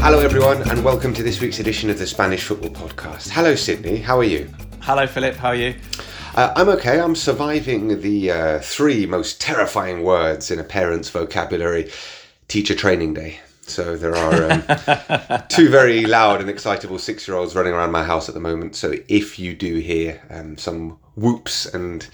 Hello, everyone, and welcome to this week's edition of the Spanish Football Podcast. Hello, Sydney. How are you? Hello, Philip. How are you? Uh, I'm okay. I'm surviving the uh, three most terrifying words in a parent's vocabulary teacher training day. So there are um, two very loud and excitable six year olds running around my house at the moment. So if you do hear um, some whoops and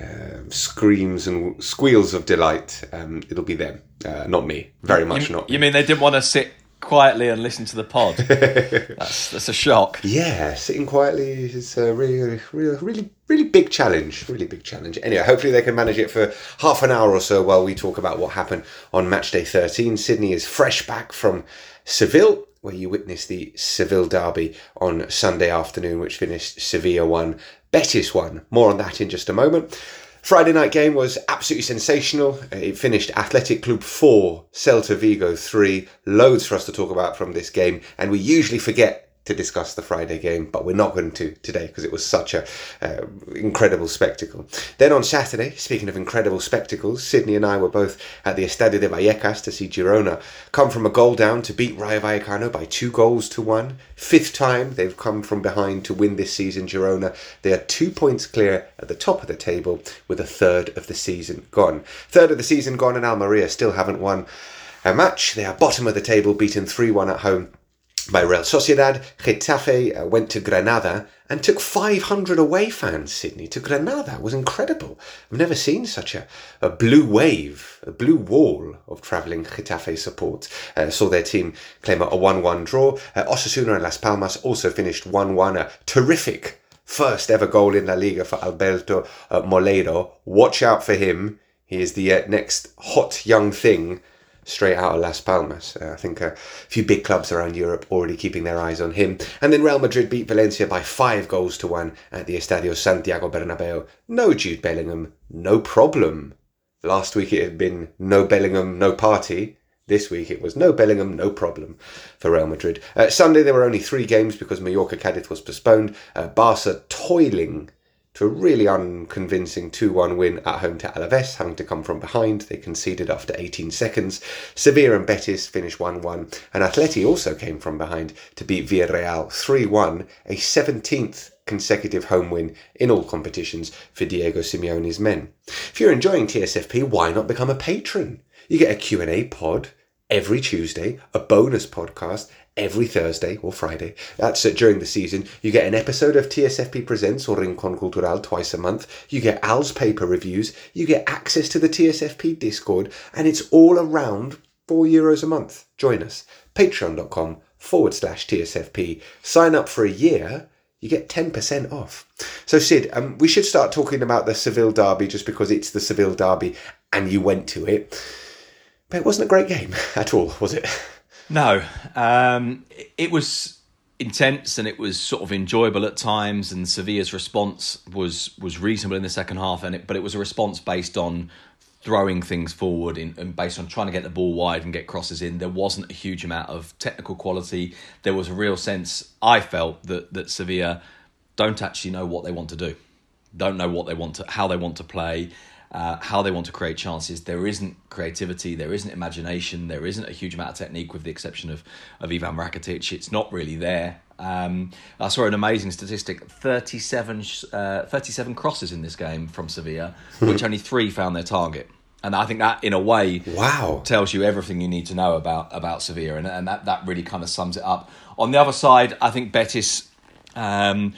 uh, screams and squeals of delight, um, it'll be them, uh, not me. Very much you, not. You mean they didn't want to sit quietly and listen to the pod? that's that's a shock. Yeah, sitting quietly is a really, really, really, really big challenge. Really big challenge. Anyway, hopefully they can manage it for half an hour or so while we talk about what happened on match day 13. Sydney is fresh back from Seville, where you witnessed the Seville derby on Sunday afternoon, which finished Sevilla 1, Betis 1. More on that in just a moment. Friday night game was absolutely sensational. Uh, it finished Athletic Club 4, Celta Vigo 3. Loads for us to talk about from this game, and we usually forget to discuss the Friday game, but we're not going to today because it was such a uh, incredible spectacle. Then on Saturday, speaking of incredible spectacles, Sydney and I were both at the Estadio de Vallecas to see Girona come from a goal down to beat Rayo Vallecano by two goals to one. Fifth time they've come from behind to win this season. Girona they are two points clear at the top of the table with a third of the season gone. Third of the season gone, and Almeria still haven't won a match. They are bottom of the table, beaten three one at home by Real Sociedad, Getafe uh, went to Granada and took 500 away fans, Sydney, to Granada. It was incredible. I've never seen such a, a blue wave, a blue wall of travelling Getafe support. Uh, saw their team claim a 1 1 draw. Uh, Osasuna and Las Palmas also finished 1 1. A terrific first ever goal in La Liga for Alberto uh, Moleiro. Watch out for him. He is the uh, next hot young thing straight out of Las Palmas. Uh, I think a few big clubs around Europe already keeping their eyes on him. And then Real Madrid beat Valencia by five goals to one at the Estadio Santiago Bernabeu. No Jude Bellingham, no problem. Last week it had been no Bellingham, no party. This week it was no Bellingham, no problem for Real Madrid. Uh, Sunday there were only three games because Mallorca Cadiz was postponed. Uh, Barca toiling to a really unconvincing 2 1 win at home to Alaves, having to come from behind. They conceded after 18 seconds. Sevilla and Betis finished 1 1, and Atleti also came from behind to beat Villarreal 3 1, a 17th consecutive home win in all competitions for Diego Simeone's men. If you're enjoying TSFP, why not become a patron? You get a Q&A pod every Tuesday, a bonus podcast every Thursday or Friday. That's uh, during the season. You get an episode of TSFP Presents or Rincon Cultural twice a month. You get Al's paper reviews. You get access to the TSFP Discord, and it's all around four euros a month. Join us. Patreon.com forward slash TSFP. Sign up for a year. You get 10% off. So, Sid, um, we should start talking about the Seville Derby just because it's the Seville Derby and you went to it. But it wasn't a great game at all, was it? No, um, it was intense and it was sort of enjoyable at times. And Sevilla's response was was reasonable in the second half, and it, but it was a response based on throwing things forward in, and based on trying to get the ball wide and get crosses in. There wasn't a huge amount of technical quality. There was a real sense I felt that that Sevilla don't actually know what they want to do, don't know what they want to, how they want to play. Uh, how they want to create chances. There isn't creativity, there isn't imagination, there isn't a huge amount of technique, with the exception of, of Ivan Rakitic. It's not really there. Um, I saw an amazing statistic 37, uh, 37 crosses in this game from Sevilla, which only three found their target. And I think that, in a way, Wow. tells you everything you need to know about about Sevilla, and, and that, that really kind of sums it up. On the other side, I think Betis um,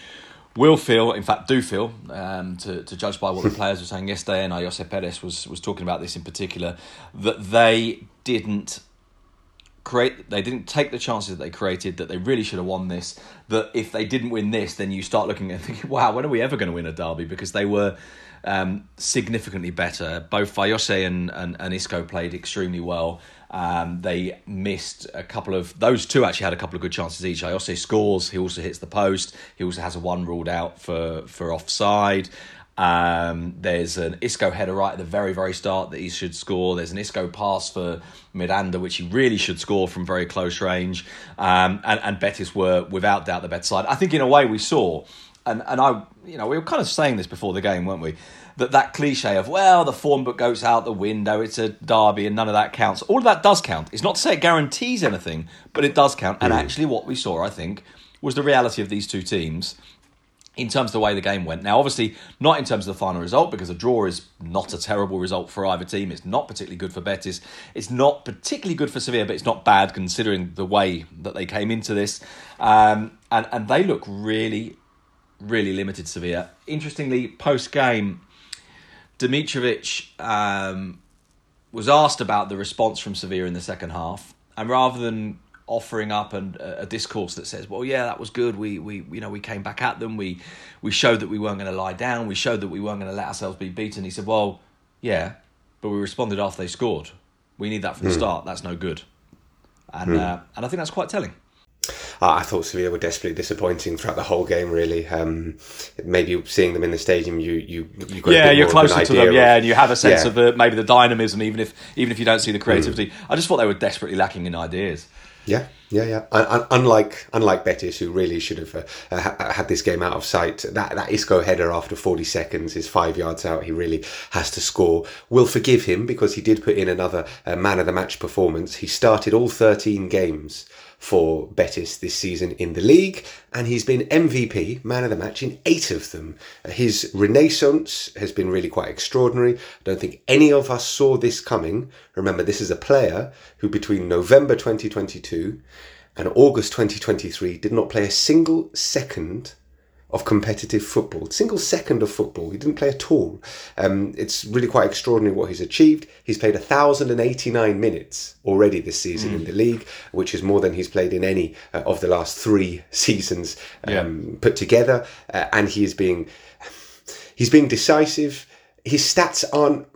will feel, in fact, do feel, um, to, to judge by what the players were saying yesterday, and Jose Perez was was talking about this in particular, that they didn't create they didn't take the chances that they created that they really should have won this that if they didn't win this then you start looking and thinking wow when are we ever going to win a derby? Because they were um, significantly better both Ayose and, and, and Isco played extremely well um, they missed a couple of those two actually had a couple of good chances each Ayose scores he also hits the post he also has a one ruled out for for offside um, there's an Isco header right at the very, very start that he should score. There's an Isco pass for Miranda, which he really should score from very close range. Um, and, and Betis were, without doubt, the better side. I think, in a way, we saw, and, and I, you know, we were kind of saying this before the game, weren't we? That that cliche of well, the form book goes out the window. It's a derby, and none of that counts. All of that does count. It's not to say it guarantees anything, but it does count. And actually, what we saw, I think, was the reality of these two teams in terms of the way the game went. Now, obviously, not in terms of the final result, because a draw is not a terrible result for either team. It's not particularly good for Betis. It's not particularly good for Sevilla, but it's not bad considering the way that they came into this. Um, and, and they look really, really limited, Sevilla. Interestingly, post game, Dimitrovic um, was asked about the response from Sevilla in the second half. And rather than offering up an, a discourse that says, "Well, yeah, that was good. We, we, you know, we came back at them. We, we showed that we weren't going to lie down. We showed that we weren't going to let ourselves be beaten." He said, "Well, yeah, but we responded after they scored. We need that from the start. That's no good." And uh, and I think that's quite telling. Uh, I thought Sevilla were desperately disappointing throughout the whole game. Really, um, maybe seeing them in the stadium, you you you Yeah, you're more of an closer to them. of- Yeah, and you have a sense Yeah. of the, maybe the dynamism, even if even if you don't see the creativity. I just thought they were desperately lacking in ideas. Yeah, yeah, yeah. Un- un- unlike unlike Betis, who really should have uh, uh, had this game out of sight. That that Isco header after forty seconds is five yards out. He really has to score. We'll forgive him because he did put in another uh, man of the match performance. He started all thirteen games for Betis this season in the league, and he's been MVP, man of the match, in eight of them. Uh, His renaissance has been really quite extraordinary. I don't think any of us saw this coming. Remember, this is a player who, between November 2022 and August 2023, did not play a single second of competitive football, single second of football. He didn't play at all. Um, it's really quite extraordinary what he's achieved. He's played 1,089 minutes already this season in the league, which is more than he's played in any uh, of the last three seasons um, put together. Uh, and he is being he's being decisive. His stats aren't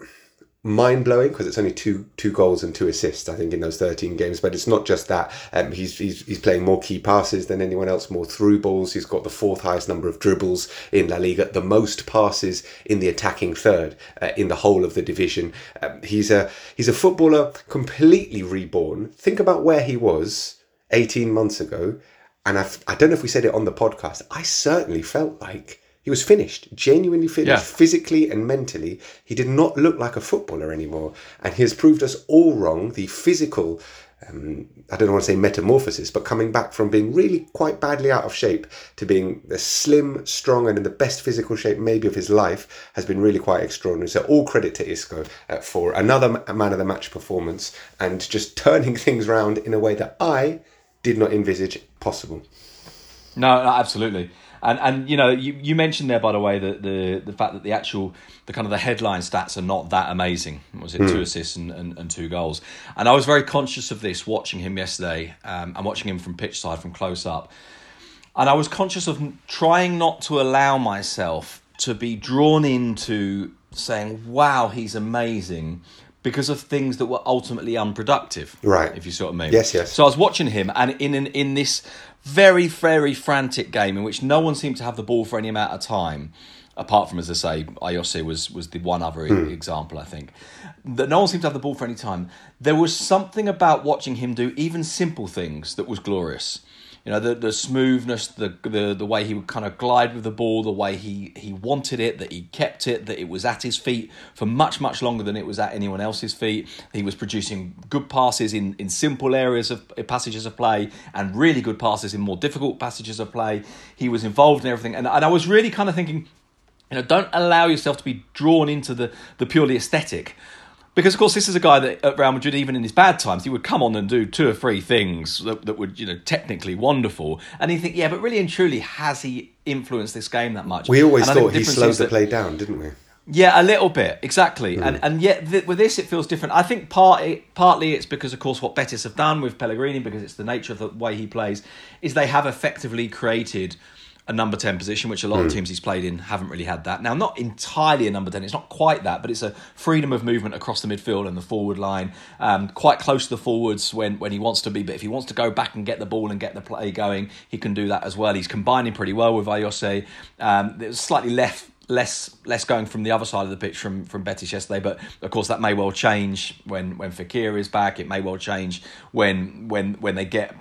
mind blowing because it's only two two goals and two assists, I think, in those thirteen games. But it's not just that. Um, he's, he's he's playing more key passes than anyone else, more through balls. He's got the fourth highest number of dribbles in La Liga, the most passes in the attacking third uh, in the whole of the division. Um, he's a he's a footballer completely reborn. Think about where he was eighteen months ago, and I've, I don't know if we said it on the podcast. I certainly felt like. He was finished, genuinely finished, Yeah. physically and mentally. He did not look like a footballer anymore. And he has proved us all wrong. The physical, um, I don't want to say metamorphosis, but coming back from being really quite badly out of shape to being a slim, strong, and in the best physical shape maybe of his life has been really quite extraordinary. So all credit to Isco uh, for another man of the match performance and just turning things around in a way that I did not envisage possible. No, no, absolutely. And and you know, you, you mentioned there by the way that the the fact that the actual the kind of the headline stats are not that amazing. Was it two assists and, and, and two goals? And I was very conscious of this watching him yesterday um, and watching him from pitch side from close up. And I was conscious of trying not to allow myself to be drawn into saying, "Wow, he's amazing," because of things that were ultimately unproductive. Right. If you sort of mean. Yes, yes. So I was watching him, and in an, in this very very frantic game in which no one seemed to have the ball for any amount of time, apart from as I say, Ayose was was the one other Hmm. example I think that no one seemed to have the ball for any time. There was something about watching him do even simple things that was glorious. You know the the smoothness, the the the way he would kind of glide with the ball, the way he he wanted it, that he kept it, that it was at his feet for much much longer than it was at anyone else's feet. He was producing good passes in in simple areas of eh, passages of play and really good passes in more difficult passages of play. He was involved in everything, and and I was really kind of thinking, you know, don't allow yourself to be drawn into the the purely aesthetic because of course this is a guy that at Real Madrid, even in his bad times, he would come on and do two or three things that, that would you know technically wonderful, and you think, yeah, but really and truly, has he influenced this game that much? We always thought he slowed the play down, didn't we? Yeah, a little bit, exactly, mm. and and yet th- with this it feels different. I think partly partly it's because of course what Betis have done with Pellegrini, because it's the nature of the way he plays, is they have effectively created a number 10 position, which a lot mm. of hmm. teams he's played in haven't really had that. Now, not entirely a number 10, it's not quite that, but it's a freedom of movement across the midfield and the forward line, um, quite close to the forwards when, when he wants to be. But if he wants to go back and get the ball and get the play going, he can do that as well. He's combining pretty well with Ayose. Um, there's slightly left less less going from the other side of the pitch from from Betis yesterday, but of course that may well change when when Fekir is back. It may well change when when when they get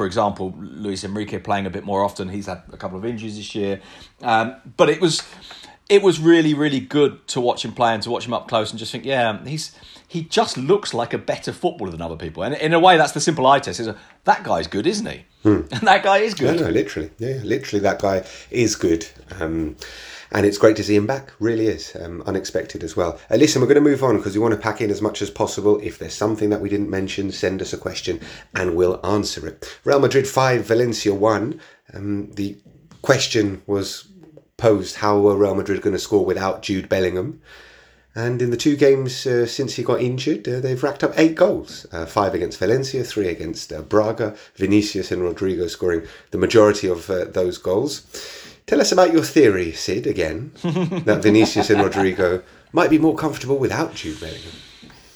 for example, Luiz Henrique playing a bit more often. He's had a couple of injuries this year, um, but it was it was really really good to watch him play and to watch him up close and just think, yeah, he's he just looks like a better footballer than other people. And in a way, that's the simple eye test. Is that guy's good, isn't he? Hmm. And that guy is good. No, no, literally, yeah, literally, that guy is good. Um, and it's great to see him back. Really is um, unexpected as well. Uh, listen, we're going to move on because we want to pack in as much as possible. If there's something that we didn't mention, send us a question and we'll answer it. Real Madrid five, Valencia one. Um, the question was posed: How are Real Madrid going to score without Jude Bellingham? And in the two games uh, since he got injured, uh, they've racked up eight goals uh, five against Valencia, three against uh, Braga. Vinicius and Rodrygo scoring the majority of uh, those goals. Tell us about your theory, Sid, again, that Vinicius and Rodrygo might be more comfortable without Jude Bellingham.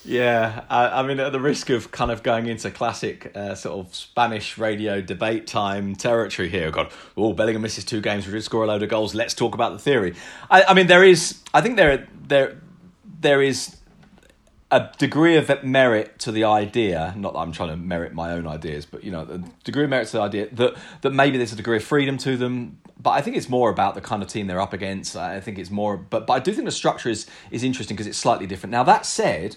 Yeah, I, I, mean, at the risk of kind of going into classic uh, sort of Spanish radio debate time territory here, God, oh, Bellingham misses two games, we did score a load of goals. Let's talk about the theory. I, I mean, there is, I think there, there, there is a degree of merit to the idea. Not that I'm trying to merit my own ideas, but you know, the degree of merit to the idea that that maybe there's a degree of freedom to them. But I think it's more about the kind of team they're up against. I think it's more, but but I do think the structure is is interesting because it's slightly different. Now that said,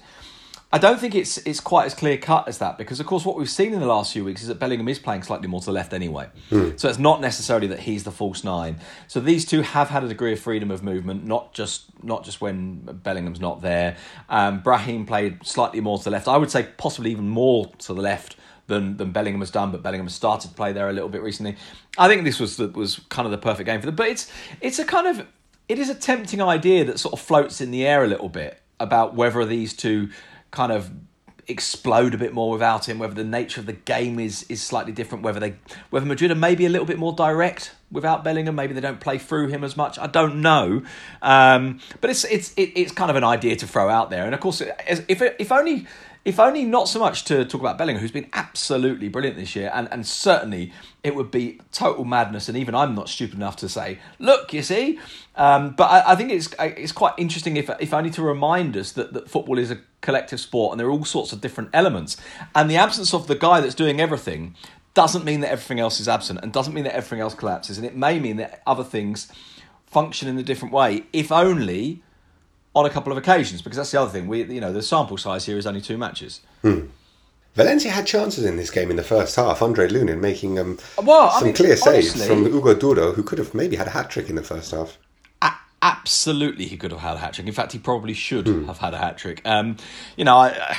I don't think it's it's quite as clear cut as that because, of course, what we've seen in the last few weeks is that Bellingham is playing slightly more to the left anyway. Mm. So it's not necessarily that he's the false nine. So these two have had a degree of freedom of movement, not just not just when Bellingham's not there. Um, Brahim played slightly more to the left. I would say possibly even more to the left than than Bellingham has done, but Bellingham has started to play there a little bit recently. I think this was the, was kind of the perfect game for them. But it's it's a kind of it is a tempting idea that sort of floats in the air a little bit about whether these two kind of explode a bit more without him, whether the nature of the game is is slightly different, whether they whether Madrid are maybe a little bit more direct without Bellingham, maybe they don't play through him as much. I don't know, um, but it's it's it, it's kind of an idea to throw out there. And of course, if if only if only not so much to talk about Bellingham, who's been absolutely brilliant this year, and, and certainly it would be total madness. And even I'm not stupid enough to say, look, you see. Um, but I, I, think it's it's quite interesting, if if only to remind us that, that football is a collective sport and there are all sorts of different elements. And the absence of the guy that's doing everything doesn't mean that everything else is absent, and doesn't mean that everything else collapses. And it may mean that other things function in a different way, if only on a couple of occasions, because that's the other thing. We, you know, the sample size here is only two matches. Hmm. Valencia had chances in this game in the first half. Andre Lunin making um, well, some mean, clear saves honestly, from Hugo Duro, who could have maybe had a hat trick in the first half. A- absolutely, he could have had a hat trick. In fact, he probably should hmm. have had a hat trick. Um, you know, I,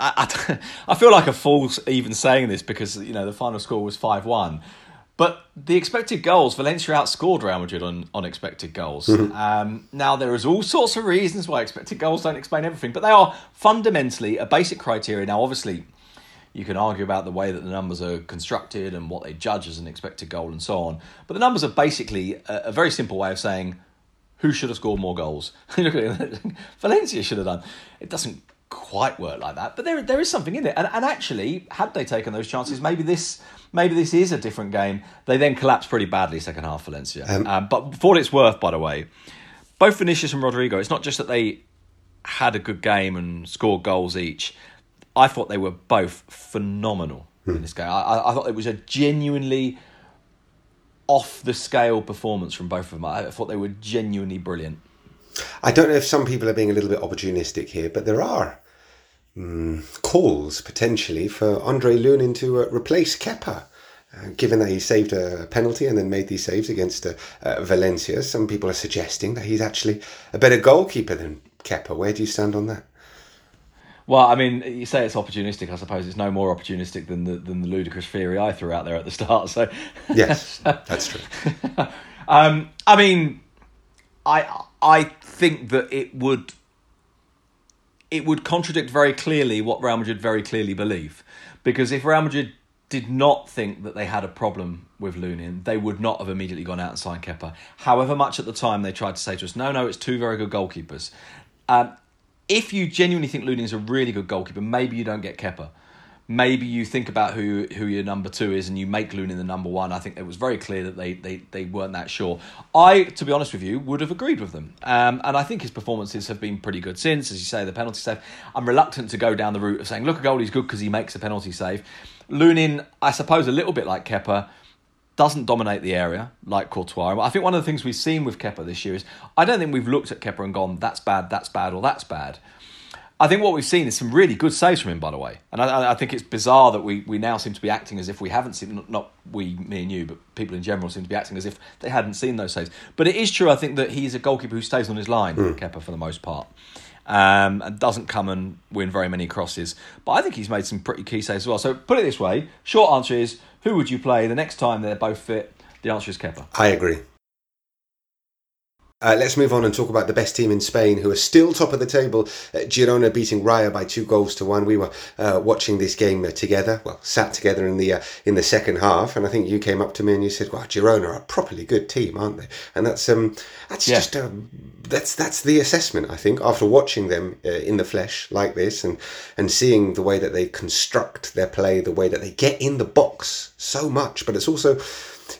I, I, feel like a fool even saying this because you know the final score was five one. But the expected goals, Valencia outscored Real Madrid on, on expected goals. Mm-hmm. Um, now, there is all sorts of reasons why expected goals don't explain everything, but they are fundamentally a basic criteria. Now, obviously, you can argue about the way that the numbers are constructed and what they judge as an expected goal and so on. But the numbers are basically a, a very simple way of saying who should have scored more goals. Valencia should have done. It doesn't quite work like that, but there there is something in it. And, and actually, had they taken those chances, maybe this maybe this is a different game. They then collapsed pretty badly second half Valencia. Um, um, but for what it's worth, by the way, both Vinicius and Rodrygo, it's not just that they had a good game and scored goals each. I thought they were both phenomenal in this game. I, I thought it was a genuinely off the scale performance from both of them. I thought they were genuinely brilliant. I don't know if some people are being a little bit opportunistic here, but there are mm, calls potentially for Andre Lunin to uh, replace Kepa. Uh, given that he saved a penalty and then made these saves against uh, uh, Valencia, some people are suggesting that he's actually a better goalkeeper than Kepa. Where do you stand on that? Well, I mean, you say it's opportunistic. I suppose it's no more opportunistic than the than the ludicrous theory I threw out there at the start. So yes, that's true. um, I mean, I I think that it would it would contradict very clearly what Real Madrid very clearly believe, because if Real Madrid did not think that they had a problem with Lunin, they would not have immediately gone out and signed Kepa. However much at the time they tried to say to us, no, no, it's two very good goalkeepers. Um, if you genuinely think Lunin is a really good goalkeeper, maybe you don't get Kepa. Maybe you think about who who your number two is and you make Lunin the number one. I think it was very clear that they, they, they weren't that sure. I, to be honest with you, would have agreed with them. Um, and I think his performances have been pretty good since, as you say, the penalty save. I'm reluctant to go down the route of saying, look, a goalie's good because he makes a penalty save. Lunin, I suppose, a little bit like Kepa. doesn't dominate the area like Courtois. I think one of the things we've seen with Kepa this year is I don't think we've looked at Kepa and gone, that's bad, that's bad, or that's bad. I think what we've seen is some really good saves from him, by the way. And I, I think it's bizarre that we, we now seem to be acting as if we haven't seen, not we, me and you, but people in general seem to be acting as if they hadn't seen those saves. But it is true, I think, that he's a goalkeeper who stays on his line, mm. Kepa, for the most part. Um, and doesn't come and win very many crosses. But I think he's made some pretty key saves as well. So put it this way short answer is who would you play the next time they're both fit? The answer is Kepa. I agree. Uh, let's move on and talk about the best team in Spain, who are still top of the table. Uh, Girona beating Rayo by two goals to one. We were uh, watching this game together, well, sat together in the uh, in the second half, and I think you came up to me and you said, "Well, Girona are a properly good team, aren't they?" And that's um, that's yeah. just um, that's that's the assessment I think after watching them uh, in the flesh like this and and seeing the way that they construct their play, the way that they get in the box so much, but it's also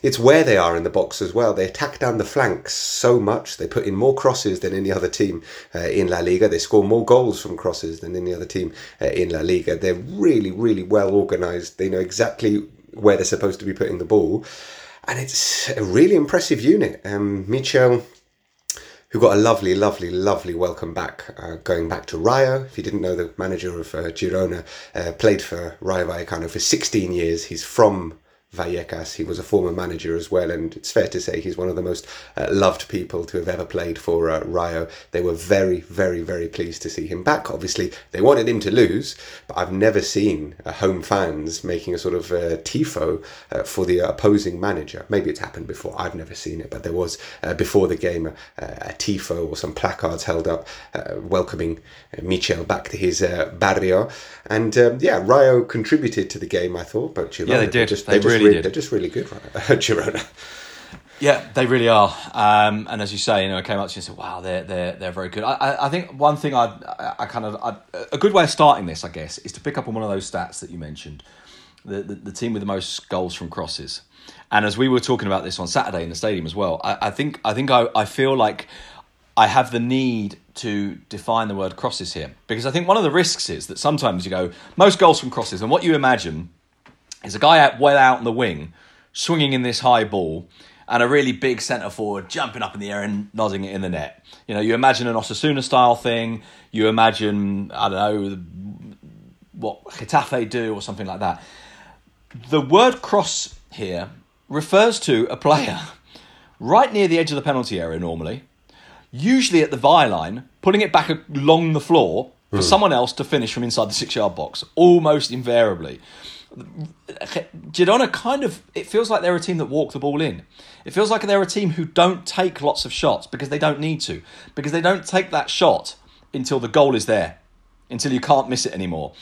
it's where they are in the box as well. They attack down the flanks so much. They put in more crosses than any other team uh, in La Liga. They score more goals from crosses than any other team uh, in La Liga. They're really, really well organised. They know exactly where they're supposed to be putting the ball. And it's a really impressive unit. Um, Michel who got a lovely, lovely, lovely welcome back uh, going back to Rayo. If you didn't know, the manager of uh, Girona uh, played for Rayo Vallecano for 16 years. He's from Vallecas. He was a former manager as well, and it's fair to say he's one of the most uh, loved people to have ever played for uh, Rayo. They were very, very, very pleased to see him back. Obviously, they wanted him to lose, but I've never seen uh, home fans making a sort of uh, tifo uh, for the opposing manager. Maybe it's happened before. I've never seen it, but there was uh, before the game a tifo or some placards held up welcoming Michel back to his barrio. And um, yeah, Rayo contributed to the game, I thought, but Girona, yeah, they did. Just, they, they really, really did. They're just really good, right? Girona. Yeah, they really are. Um, and as you say, you know, I came up to you and said, "Wow, they're they're they're very good." I, I, think one thing I I kind of I'd, a good way of starting this, I guess, is to pick up on one of those stats that you mentioned, the, the, the team with the most goals from crosses. And as we were talking about this on Saturday in the stadium as well, I, I think I think I, I feel like I have the need to define the word crosses here because I think one of the risks is that sometimes you go most goals from crosses, and what you imagine is a guy out well out on the wing, swinging in this high ball, and a really big centre forward jumping up in the air and nodding it in the net. You know, you imagine an Osasuna style thing. You imagine I don't know what Getafe do or something like that. The word cross here refers to a player right near the edge of the penalty area normally usually at the byline, putting it back along the floor for mm. someone else to finish from inside the six yard box, almost invariably. Girona kind of, it feels like they're a team that walk the ball in. It feels like they're a team who don't take lots of shots because they don't need to, because they don't take that shot until the goal is there until you can't miss it anymore.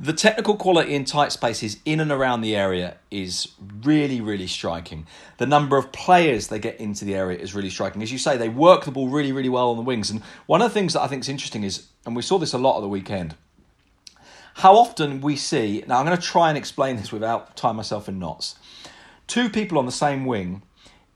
The technical quality in tight spaces in and around the area is really, really striking. The number of players they get into the area is really striking. As you say, they work the ball really, really well on the wings. And one of the things that I think is interesting is, and we saw this a lot at the weekend, how often we see, now I'm going to try and explain this without tying myself in knots, two people on the same wing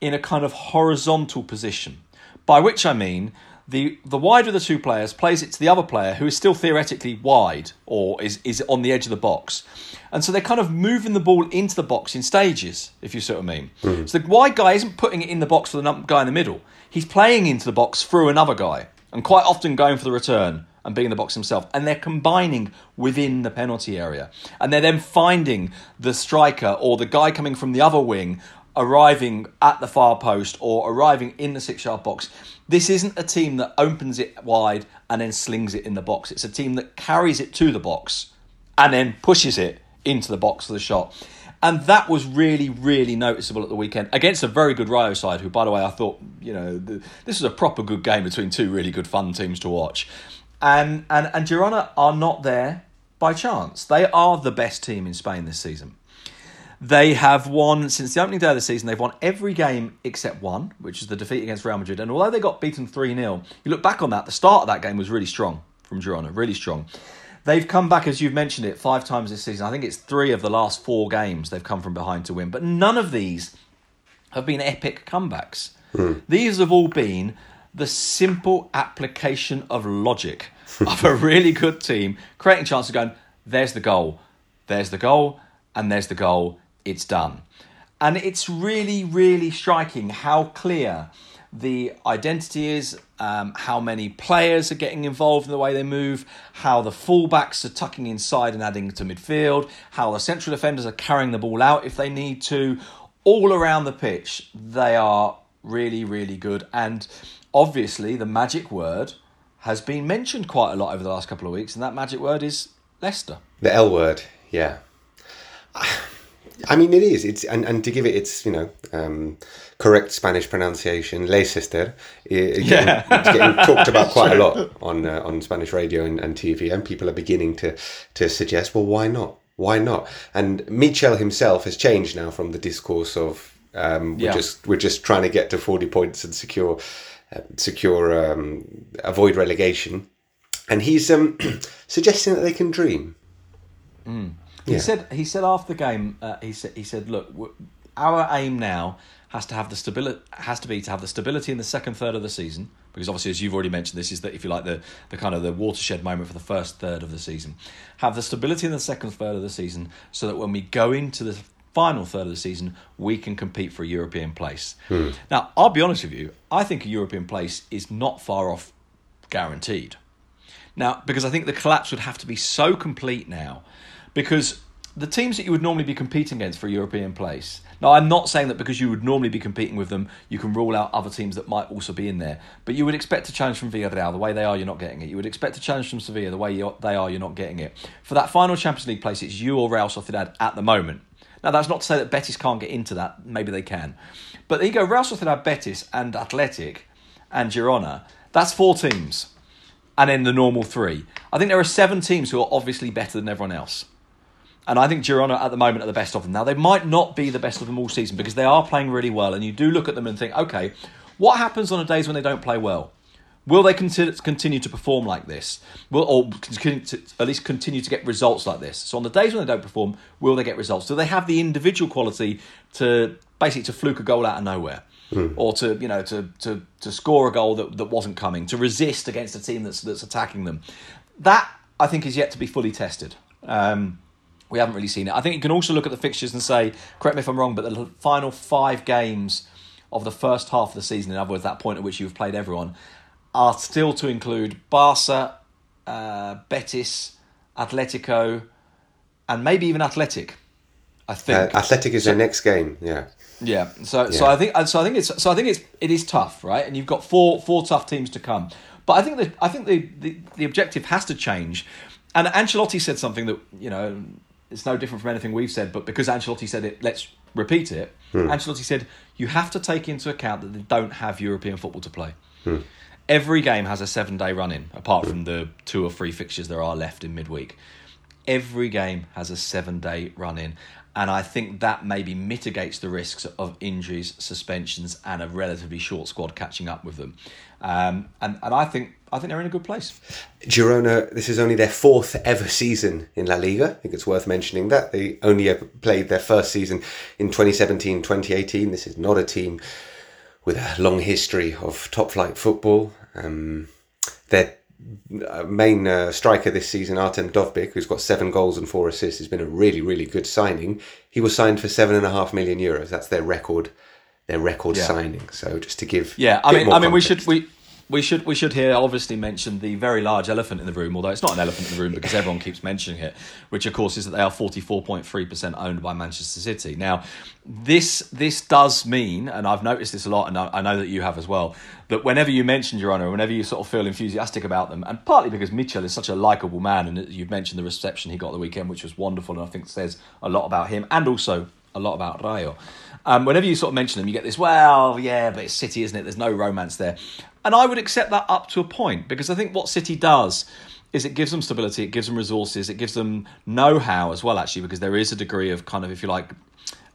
in a kind of horizontal position. By which I mean the the wider of the two players plays it to the other player who is still theoretically wide or is, is on the edge of the box. And so they're kind of moving the ball into the box in stages, if you see what I mean. Mm. So the wide guy isn't putting it in the box for the guy in the middle. He's playing into the box through another guy and quite often going for the return and being in the box himself. And they're combining within the penalty area. And they're then finding the striker or the guy coming from the other wing arriving at the far post or arriving in the six yard box. This isn't a team that opens it wide and then slings it in the box. It's a team that carries it to the box and then pushes it into the box for the shot. And that was really, really noticeable at the weekend against a very good Rayo side, who, by the way, I thought, you know, this was a proper good game between two really good, fun teams to watch. And, and, and Girona are not there by chance. They are the best team in Spain this season. They have won since the opening day of the season. They've won every game except one, which is the defeat against Real Madrid. And although they got beaten 3 0, you look back on that, the start of that game was really strong from Girona, really strong. They've come back, as you've mentioned it, five times this season. I think it's three of the last four games they've come from behind to win. But none of these have been epic comebacks. Mm. These have all been the simple application of logic of a really good team creating chances, going, there's the goal, there's the goal, and there's the goal it's done. And it's really, really striking how clear the identity is, um, how many players are getting involved in the way they move, how the fullbacks are tucking inside and adding to midfield, how the central defenders are carrying the ball out if they need to. All around the pitch, they are really, really good. And obviously, the magic word has been mentioned quite a lot over the last couple of weeks, and that magic word is Leicester. The L word, yeah. I mean, it is. It's and, and to give it its you know um, correct Spanish pronunciation, Leicester, it, yeah. it's getting talked about quite a lot on uh, on Spanish radio and, and TV, and people are beginning to to suggest, well, why not? Why not? And Michel himself has changed now from the discourse of um, we're yeah. just we're just trying to get to forty points and secure uh, secure um, avoid relegation, and he's um, suggesting that they can dream. Mm. He yeah. said he said after the game uh, he said he said look our aim now has to have the stability has to be to have the stability in the second third of the season because obviously as you've already mentioned this is that if you like the the kind of the watershed moment for the first third of the season have the stability in the second third of the season so that when we go into the final third of the season we can compete for a European place. Hmm. Now I'll be honest with you I think a European place is not far off guaranteed. Now because I think the collapse would have to be so complete now because the teams that you would normally be competing against for a European place. Now, I'm not saying that because you would normally be competing with them, you can rule out other teams that might also be in there. But you would expect a challenge from Villarreal the way they are, you're not getting it. You would expect a challenge from Sevilla the way they are, you're not getting it. For that final Champions League place, it's you or Real Sociedad at the moment. Now, that's not to say that Betis can't get into that. Maybe they can. But there you go, Real Sociedad, Betis, and Athletic, and Girona. That's four teams. And then the normal three. I think there are seven teams who are obviously better than everyone else. And I think Girona at the moment are the best of them. Now, they might not be the best of them all season because they are playing really well. And you do look at them and think, okay, what happens on the days when they don't play well? Will they continue to perform like this? Will or at least continue to get results like this? So on the days when they don't perform, will they get results? Do they have the individual quality to basically to fluke a goal out of nowhere? Mm. Or to you know to, to to score a goal that, that wasn't coming, to resist against a team that's that's attacking them, that I think is yet to be fully tested. Um, we haven't really seen it. I think you can also look at the fixtures and say, correct me if I'm wrong, but the final five games of the first half of the season, in other words, that point at which you've played everyone, are still to include Barca, uh, Betis, Atletico, and maybe even Athletic. I think uh, Athletic is so, their next game. Yeah. Yeah. So yeah. so I think so I think it's so I think it's it is tough, right? And you've got four four tough teams to come. But I think that I think the, the, the objective has to change. And Ancelotti said something that you know it's no different from anything we've said, but because Ancelotti said it, let's repeat it. Hmm. Ancelotti said you have to take into account that they don't have European football to play. Hmm. Every game has a seven day run in, apart hmm. from the two or three fixtures there are left in midweek. Every game has a seven day run in. And I think that maybe mitigates the risks of injuries, suspensions, and a relatively short squad catching up with them. Um, and, and I think I think they're in a good place. Girona, this is only their fourth ever season in La Liga. I think it's worth mentioning that. They only ever played their first season in 2017 2018. This is not a team with a long history of top flight football. Um, their uh, main uh, striker this season, Artem Dovbyk, who's got seven goals and four assists, has been a really, really good signing. He was signed for seven and a half million euros. That's their record, their record Yeah. signing. So just to give, Yeah, I mean, I mean, we should we. We should we should here obviously mention the very large elephant in the room, although it's not an elephant in the room because everyone keeps mentioning it, which of course is that they are forty four point three percent owned by Manchester City. Now, this this does mean, and I've noticed this a lot, and I, I know that you have as well, that whenever you mention Girona, whenever you sort of feel enthusiastic about them, and partly because Michel is such a likable man, and you've mentioned the reception he got the weekend, which was wonderful, and I think says a lot about him, and also a lot about Rayo. Um, whenever you sort of mention them, you get this, well, yeah, but it's City, isn't it? There's no romance there. And I would accept that up to a point because I think what City does is it gives them stability, it gives them resources, it gives them know how as well, actually, because there is a degree of kind of, if you like,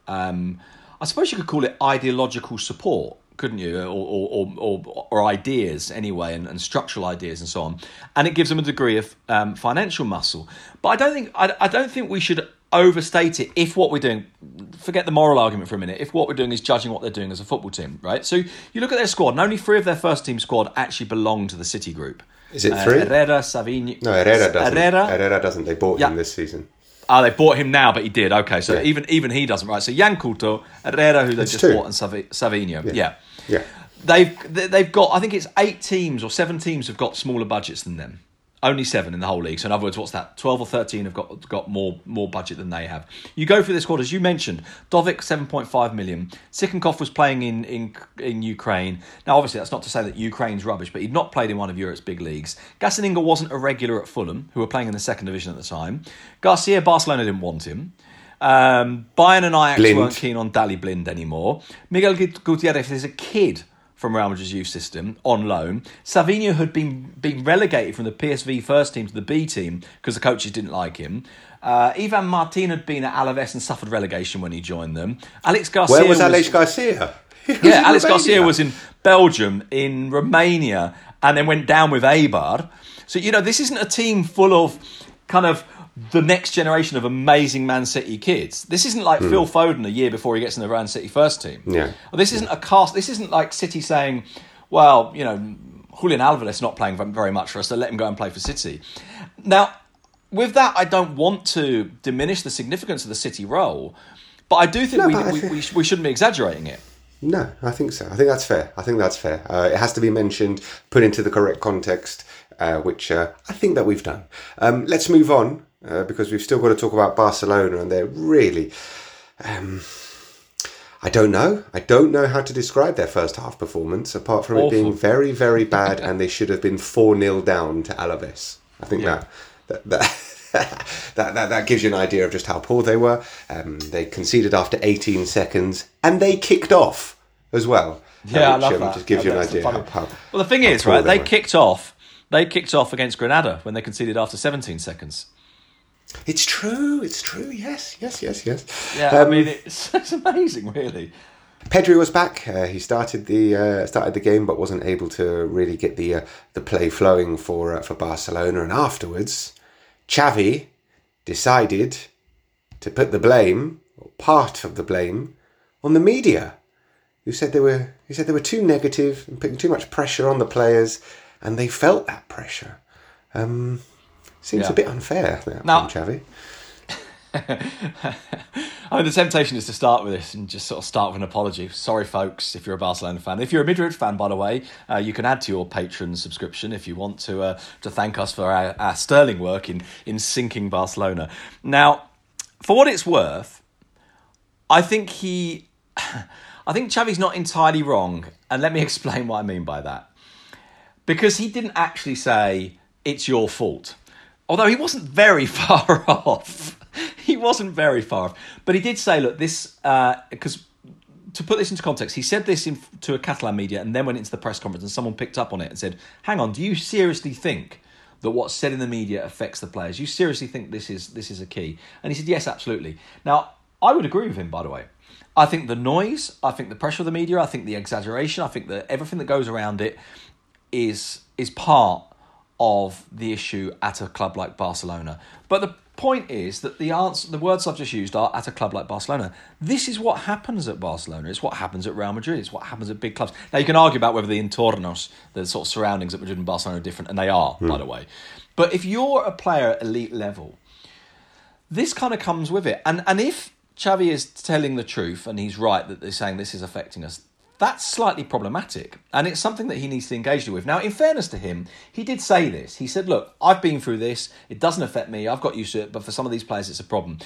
um, I suppose you could call it ideological support, couldn't you? Or, or, or, or, ideas, anyway, and, and structural ideas and so on. And it gives them a degree of um, financial muscle. But I don't think I, I don't think we should overstate it if what we're doing forget the moral argument for a minute if what we're doing is judging what they're doing as a football team right so you look at their squad and only three of their first team squad actually belong to the city group Is it Uh, three? Herrera Savinho No, Herrera doesn't. Herrera, Herrera doesn't. They bought Yeah. him this season. Oh, they bought him now, but he did. Okay, so Yeah. even even he doesn't, right? So Yan Couto, Herrera, who they It's just two. bought, and Savi- Savinho. Yeah. Yeah. They've they've got. I think it's eight teams or seven teams have got smaller budgets than them. Only seven in the whole league. So in other words, what's that? Twelve or thirteen have got got more more budget than they have. You go through this squad as you mentioned. Dovbyk seven point five million. Tsygankov was playing in in in Ukraine. Now obviously that's not to say that Ukraine's rubbish, but he'd not played in one of Europe's big leagues. Gazzaniga wasn't a regular at Fulham, who were playing in the second division at the time. Garcia, Barcelona didn't want him. Um, Bayern and Ajax Blind. weren't keen on Daley Blind anymore. Miguel Gutierrez is a kid from Real Madrid's youth system on loan. Savinho had been been relegated from the PSV first team to the B team because the coaches didn't like him. Uh, Ivan Martin had been at Alaves and suffered relegation when he joined them. Alex Garcia Where was Alex Garcia? Was yeah, Alex Romania. Garcia was in Belgium, in Romania, and then went down with Eibar. So you know, this isn't a team full of kind of the next generation of amazing Man City kids. This isn't like Phil Foden a year before he gets in the Man City first team. Yeah. This isn't a cast. This isn't like City saying, "Well, you know, Julian Alvarez not playing very much for us, so let him go and play for City." Now, with that, I don't want to diminish the significance of the City role, but I do think No, we, we, think- we, we shouldn't be exaggerating it. No, I think so. I think that's fair. I think that's fair. Uh, it has to be mentioned, put into the correct context, uh, which uh, I think that we've done. Um, let's move on uh, because we've still got to talk about Barcelona, and they're really. Um, I don't know. I don't know how to describe their first half performance apart from it being very, very bad, and they should have been four 0 down to Alaves. I think Yeah. that that. that that, that that gives you an idea of just how poor they were. Um, they conceded after 18 seconds, and they kicked off as well. Yeah, I love um, that. Just gives Yeah, you an idea. How, how, Well, the thing is, right? They were. kicked off. They kicked off against Granada when they conceded after 17 seconds. It's true. It's true. Yes. Yes. Yes. Yes. Yeah, I Um, mean, it's, it's amazing, really. Pedri was back. Uh, he started the uh, started the game, but wasn't able to really get the uh, the play flowing for uh, for Barcelona. And afterwards, Xavi decided to put the blame, or part of the blame, on the media, who said they were he said they were too negative and putting too much pressure on the players, and they felt that pressure. Um, seems Yeah. a bit unfair there Now- from. I mean, the temptation is to start with this and just sort of start with an apology. Sorry, folks, if you're a Barcelona fan. If you're a Madrid fan, by the way, uh, you can add to your patron subscription if you want to uh, to thank us for our, our sterling work in in sinking Barcelona. Now, for what it's worth, I think he, I think Xavi's not entirely wrong, and let me explain what I mean by that. Because he didn't actually say it's your fault, although he wasn't very far off. He wasn't very far off, but he did say, "Look, this uh, because." to put this into context, he said this in, to a Catalan media and then went into the press conference, and someone picked up on it and said, "Hang on, do you seriously think that what's said in the media affects the players? You seriously think this is this is a key?" And he said, "Yes, absolutely." Now, I would agree with him. By the way, I think the noise, I think the pressure of the media, I think the exaggeration, I think that everything that goes around it is is part of the issue at a club like Barcelona. But the point is that the answer, the words I've just used are at a club like Barcelona. This is what happens at Barcelona. It's what happens at Real Madrid. It's what happens at big clubs. Now you can argue about whether the entornos, the sort of surroundings at Madrid and Barcelona are different, and they are, by the hmm. way. But if you're a player at elite level, this kind of comes with it. And and if Xavi is telling the truth and he's right that they're saying this is affecting us, that's slightly problematic. And it's something that he needs to engage with. Now, in fairness to him, he did say this. He said, Look, I've been through this. It doesn't affect me. I've got used to it. But for some of these players, it's a problem.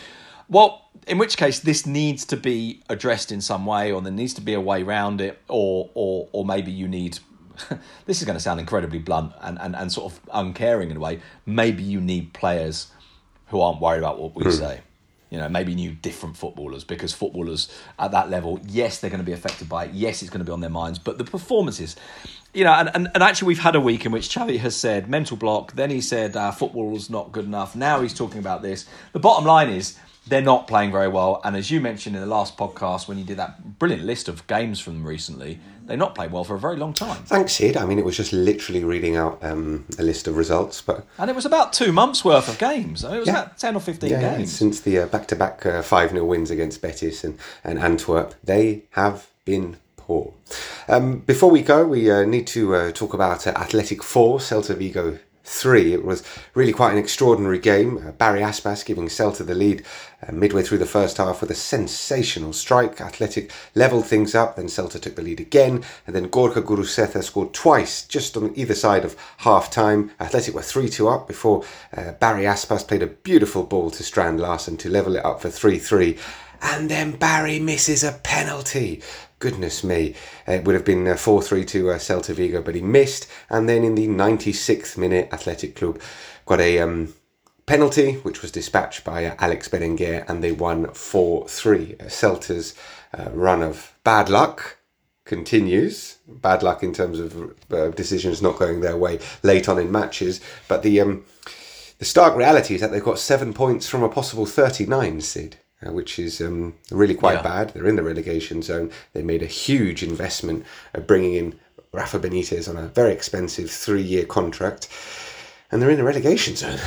Well, in which case, this needs to be addressed in some way, or there needs to be a way around it, or or or maybe you need. this is going to sound incredibly blunt and, and, and sort of uncaring in a way. Maybe you need players who aren't worried about what we hmm. say. You know, maybe new different footballers because footballers at that level, yes, they're going to be affected by it. Yes, it's going to be on their minds, but the performances, you know, and, and, and actually we've had a week in which Xavi has said mental block. Then he said uh, football's not good enough. Now he's talking about this. The bottom line is they're not playing very well. And as you mentioned in the last podcast, when you did that brilliant list of games from them recently, they've not played well for a very long time. Thanks, Sid. I mean, it was just literally reading out um, a list of results, but And it was about two months worth of games. I mean, it was Yeah. about 10 or 15 yeah, yeah, games. since the uh, back-to-back uh, 5-0 wins against Betis and, and Antwerp, they have been poor. Um, before we go, we uh, need to uh, talk about uh, Athletic 4, Celta Vigo 3. It was really quite an extraordinary game. Uh, Barry Aspas giving Celta the lead uh, midway through the first half with a sensational strike. Athletic levelled things up, then Celta took the lead again, and then Gorka Guruzeta scored twice just on either side of half time. Athletic were 3 2 up before uh, Barry Aspas played a beautiful ball to Strand Larsen to level it up for 3 3. And then Barry misses a penalty. Goodness me. It would have been uh, 4 3 to uh, Celta Vigo, but he missed. And then in the 96th minute, Athletic Club got a um, penalty, which was dispatched by uh, Alex Berenguer, and they won 4 3. Celta's uh, run of bad luck continues. Bad luck in terms of uh, decisions not going their way late on in matches. But the um, the stark reality is that they've got seven points from a possible 39, Sid. Uh, which is um, really quite Yeah. bad. They're in the relegation zone. They made a huge investment of bringing in Rafa Benitez on a very expensive three-year contract, and they're in the relegation zone.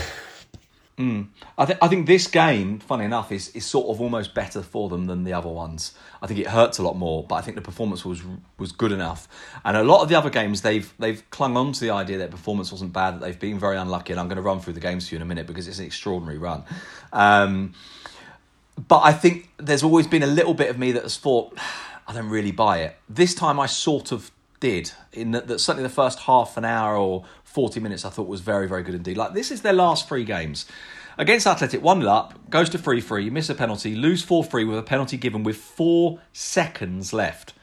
I, th- I think this game, funny enough, is, is sort of almost better for them than the other ones. I think it hurts a lot more, but I think the performance was was good enough. And a lot of the other games, they've they've clung on to the idea that performance wasn't bad, that they've been very unlucky. And I'm going to run through the games for you in a minute because it's an extraordinary run. Um, but I think there's always been a little bit of me that has thought, I don't really buy it. This time I sort of did, in that, that certainly the first half an hour or 40 minutes I thought was very, very good indeed. Like, this is their last three games. Against Athletic, 1 0 up, goes to 3 3, miss a penalty, lose 4 3 with a penalty given with four seconds left.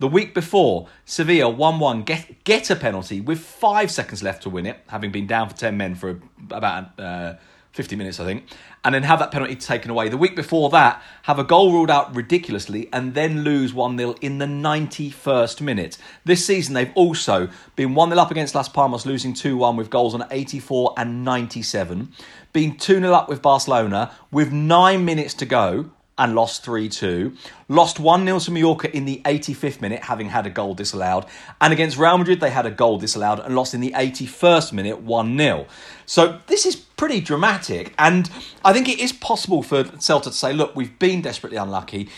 The week before, Sevilla 1 1 get, get a penalty with five seconds left to win it, having been down for 10 men for about uh, 50 minutes, I think, and then have that penalty taken away. The week before that, have a goal ruled out ridiculously and then lose 1 0 in the 91st minute. This season, they've also been 1 0 up against Las Palmas, losing 2 1 with goals on 84 and 97. Been 2 0 up with Barcelona with nine minutes to go and lost 3 2. Lost 1 0 to Mallorca in the 85th minute, having had a goal disallowed. And against Real Madrid, they had a goal disallowed and lost in the 81st minute 1 0. So this is pretty dramatic. And I think it is possible for Celta to say, look, we've been desperately unlucky.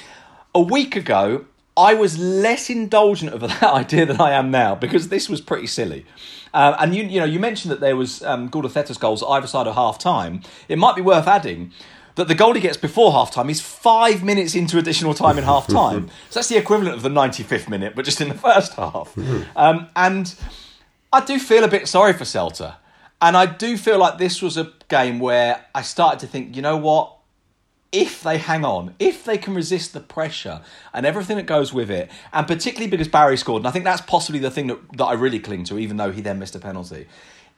A week ago, I was less indulgent of that idea than I am now because this was pretty silly. Uh, and you, you know, you mentioned that there was um, Guruzeta's goals either side of half time. It might be worth adding that the goal he gets before half time is five minutes into additional time in half time. so that's the equivalent of the 95th minute, but just in the first half. Um, and I do feel a bit sorry for Celta. And I do feel like this was a game where I started to think, you know what? If they hang on, if they can resist the pressure and everything that goes with it, and particularly because Barry scored, and I think that's possibly the thing that, that I really cling to, even though he then missed a penalty.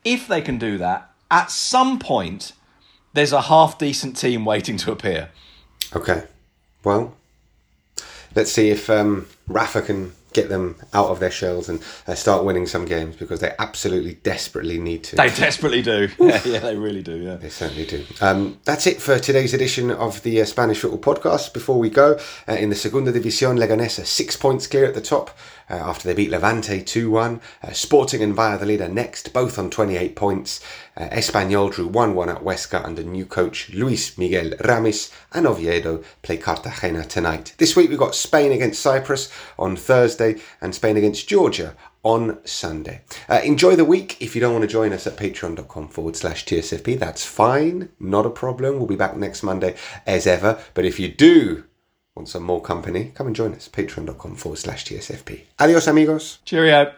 If they can do that, at some point, there's a half decent team waiting to appear. Okay. Well, let's see if um, Rafa can get them out of their shells and uh, start winning some games because they absolutely desperately need to. They desperately do. yeah, yeah, they really do. Yeah, they certainly do. Um, that's it for today's edition of the uh, Spanish Football Podcast. Before we go, uh, in the Segunda División, Leganés are six points clear at the top. Uh, after they beat Levante 2 1. Uh, Sporting and Valladolid are next, both on 28 points. Uh, Espanyol drew 1 1 at Huesca under new coach Luis Miguel Ramis, and Oviedo play Cartagena tonight. This week we've got Spain against Cyprus on Thursday and Spain against Georgia on Sunday. Uh, enjoy the week. If you don't want to join us at patreon.com forward slash TSFP, that's fine, not a problem. We'll be back next Monday as ever. But if you do want some more company, come and join us. Patreon.com forward slash TSFP. Adios, amigos. Cheerio.